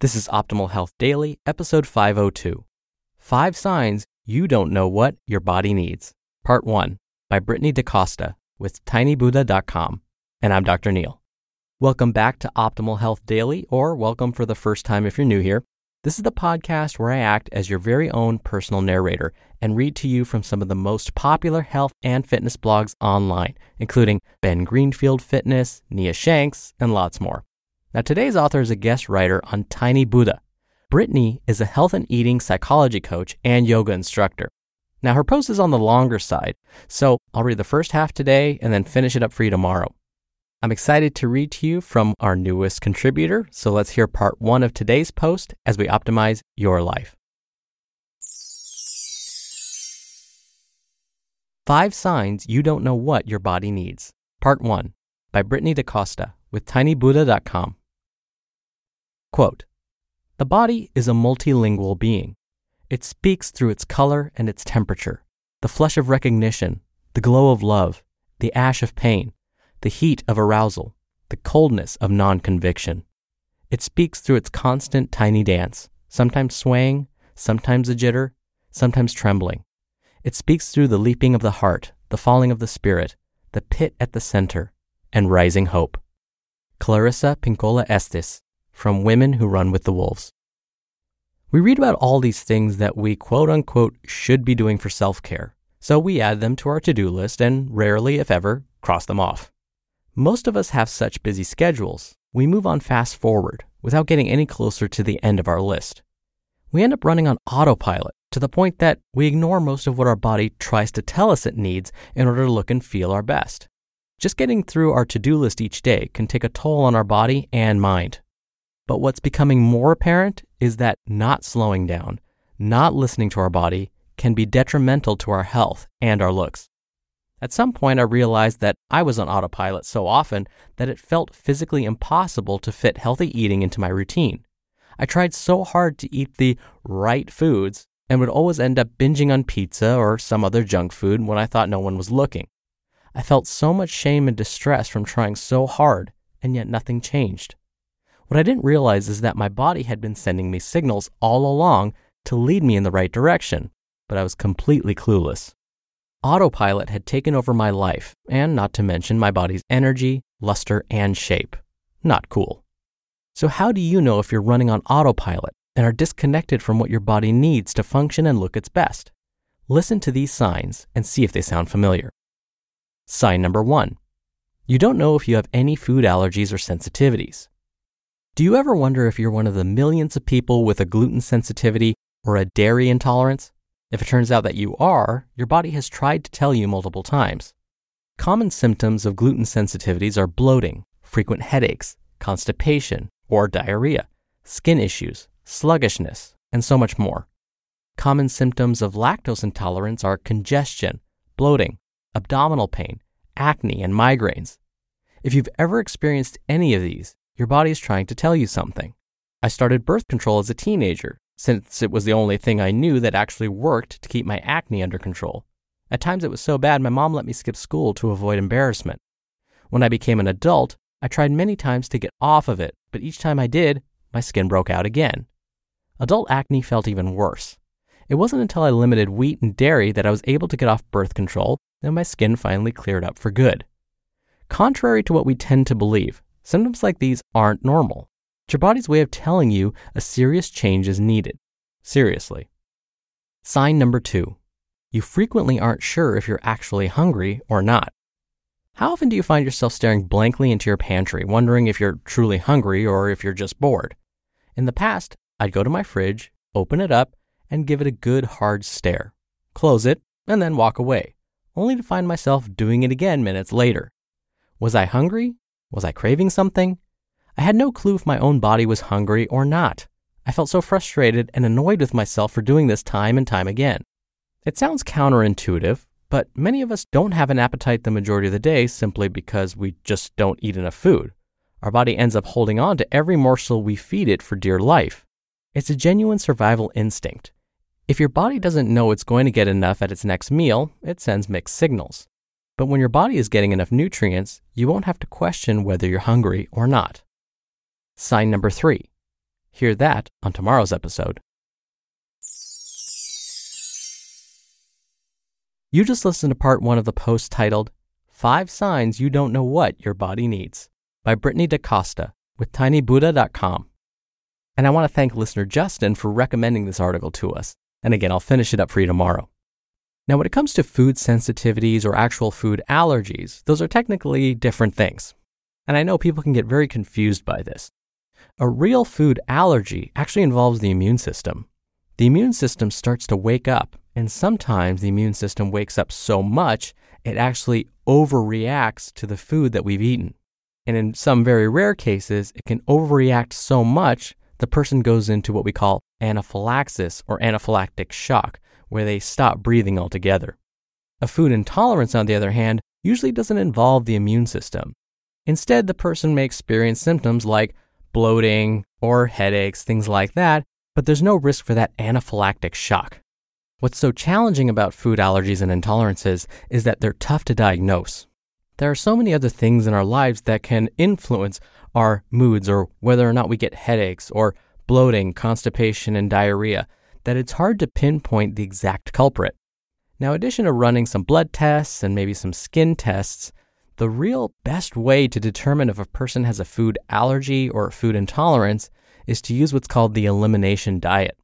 This is Optimal Health Daily, episode 502 Five Signs You Don't Know What Your Body Needs, Part 1 by Brittney daCosta with tinybuddha.com. And I'm Dr. Neil. Welcome back to Optimal Health Daily, or welcome for the first time if you're new here. This is the podcast where I act as your very own personal narrator and read to you from some of the most popular health and fitness blogs online, including Ben Greenfield Fitness, Nia Shanks, and lots more. Now, today's author is a guest writer on Tiny Buddha. Brittney is a health and eating psychology coach and yoga instructor. Now, her post is on the longer side, so I'll read the first half today and then finish it up for you tomorrow. I'm excited to read to you from our newest contributor, so let's hear part one of today's post as we optimize your life. Five Signs You Don't Know What Your Body Needs, Part 1 by Brittney daCosta with tinybuddha.com. Quote The body is a multilingual being. It speaks through its color and its temperature, the flush of recognition, the glow of love, the ash of pain, the heat of arousal, the coldness of non conviction. It speaks through its constant tiny dance, sometimes swaying, sometimes a jitter, sometimes trembling. It speaks through the leaping of the heart, the falling of the spirit, the pit at the center, and rising hope. Clarissa Pinkola Estes, from Women Who Run with the Wolves. We read about all these things that we quote unquote should be doing for self care, so we add them to our to do list and rarely, if ever, cross them off. Most of us have such busy schedules, we move on fast forward without getting any closer to the end of our list. We end up running on autopilot to the point that we ignore most of what our body tries to tell us it needs in order to look and feel our best. Just getting through our to do list each day can take a toll on our body and mind. But what's becoming more apparent is that not slowing down, not listening to our body, can be detrimental to our health and our looks. At some point, I realized that I was on autopilot so often that it felt physically impossible to fit healthy eating into my routine. I tried so hard to eat the right foods and would always end up binging on pizza or some other junk food when I thought no one was looking. I felt so much shame and distress from trying so hard, and yet nothing changed. What I didn't realize is that my body had been sending me signals all along to lead me in the right direction, but I was completely clueless. Autopilot had taken over my life, and not to mention my body's energy, luster, and shape. Not cool. So, how do you know if you're running on autopilot and are disconnected from what your body needs to function and look its best? Listen to these signs and see if they sound familiar. Sign number one you don't know if you have any food allergies or sensitivities. Do you ever wonder if you're one of the millions of people with a gluten sensitivity or a dairy intolerance? If it turns out that you are, your body has tried to tell you multiple times. Common symptoms of gluten sensitivities are bloating, frequent headaches, constipation or diarrhea, skin issues, sluggishness, and so much more. Common symptoms of lactose intolerance are congestion, bloating, abdominal pain, acne, and migraines. If you've ever experienced any of these, your body is trying to tell you something. I started birth control as a teenager, since it was the only thing I knew that actually worked to keep my acne under control. At times it was so bad, my mom let me skip school to avoid embarrassment. When I became an adult, I tried many times to get off of it, but each time I did, my skin broke out again. Adult acne felt even worse. It wasn't until I limited wheat and dairy that I was able to get off birth control and my skin finally cleared up for good. Contrary to what we tend to believe, symptoms like these aren't normal. It's your body's way of telling you a serious change is needed. Seriously. Sign number two you frequently aren't sure if you're actually hungry or not. How often do you find yourself staring blankly into your pantry, wondering if you're truly hungry or if you're just bored? In the past, I'd go to my fridge, open it up, and give it a good hard stare, close it, and then walk away, only to find myself doing it again minutes later. Was I hungry? Was I craving something? I had no clue if my own body was hungry or not. I felt so frustrated and annoyed with myself for doing this time and time again. It sounds counterintuitive, but many of us don't have an appetite the majority of the day simply because we just don't eat enough food. Our body ends up holding on to every morsel we feed it for dear life. It's a genuine survival instinct. If your body doesn't know it's going to get enough at its next meal, it sends mixed signals. But when your body is getting enough nutrients, you won't have to question whether you're hungry or not. Sign number three Hear that on tomorrow's episode. You just listened to part one of the post titled Five Signs You Don't Know What Your Body Needs by Brittney daCosta with tinybuddha.com. And I want to thank listener Justin for recommending this article to us. And again, I'll finish it up for you tomorrow. Now, when it comes to food sensitivities or actual food allergies, those are technically different things. And I know people can get very confused by this. A real food allergy actually involves the immune system. The immune system starts to wake up and sometimes the immune system wakes up so much, it actually overreacts to the food that we've eaten. And in some very rare cases, it can overreact so much, the person goes into what we call anaphylaxis or anaphylactic shock, where they stop breathing altogether. A food intolerance, on the other hand, usually doesn't involve the immune system. Instead, the person may experience symptoms like bloating or headaches, things like that, but there's no risk for that anaphylactic shock. What's so challenging about food allergies and intolerances is that they're tough to diagnose. There are so many other things in our lives that can influence our moods or whether or not we get headaches or bloating, constipation, and diarrhea that it's hard to pinpoint the exact culprit. Now, in addition to running some blood tests and maybe some skin tests, the real best way to determine if a person has a food allergy or food intolerance is to use what's called the elimination diet.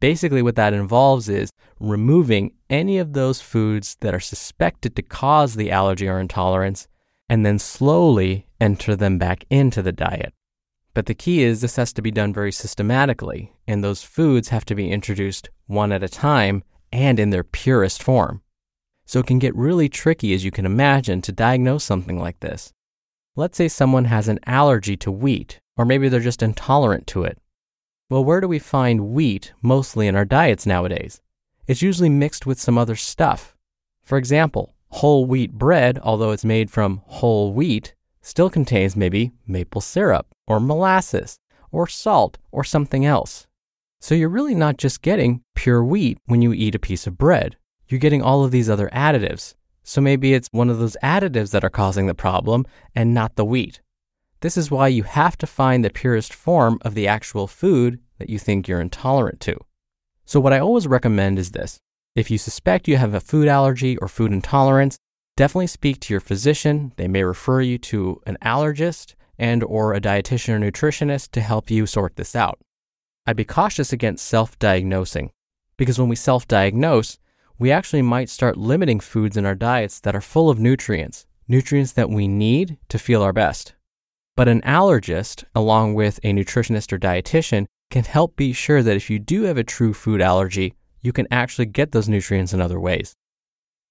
Basically, what that involves is removing any of those foods that are suspected to cause the allergy or intolerance and then slowly enter them back into the diet. But the key is this has to be done very systematically, and those foods have to be introduced one at a time and in their purest form. So it can get really tricky, as you can imagine, to diagnose something like this. Let's say someone has an allergy to wheat, or maybe they're just intolerant to it. Well, where do we find wheat mostly in our diets nowadays? It's usually mixed with some other stuff. For example, whole wheat bread, although it's made from whole wheat, still contains maybe maple syrup or molasses or salt or something else. So you're really not just getting pure wheat when you eat a piece of bread. You're getting all of these other additives. So maybe it's one of those additives that are causing the problem and not the wheat. This is why you have to find the purest form of the actual food that you think you're intolerant to. So, what I always recommend is this if you suspect you have a food allergy or food intolerance, definitely speak to your physician. They may refer you to an allergist and or a dietitian or nutritionist to help you sort this out. I'd be cautious against self-diagnosing because when we self-diagnose, we actually might start limiting foods in our diets that are full of nutrients, nutrients that we need to feel our best. But an allergist, along with a nutritionist or dietitian, can help be sure that if you do have a true food allergy, you can actually get those nutrients in other ways.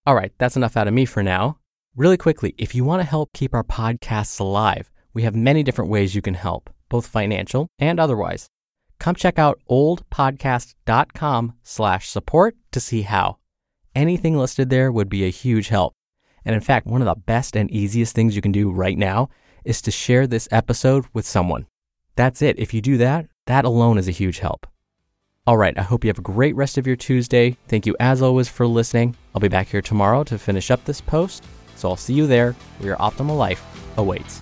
All right, that's enough out of me for now. Really quickly, if you want to help keep our podcasts alive, we have many different ways you can help, both financial and otherwise. Come check out oldpodcast.com slash support to see how. Anything listed there would be a huge help. And in fact, one of the best and easiest things you can do right now is to share this episode with someone. That's it. If you do that, that alone is a huge help. All right, I hope you have a great rest of your Tuesday. Thank you as always for listening. I'll be back here tomorrow to finish up this post. So I'll see you there where your optimal life awaits.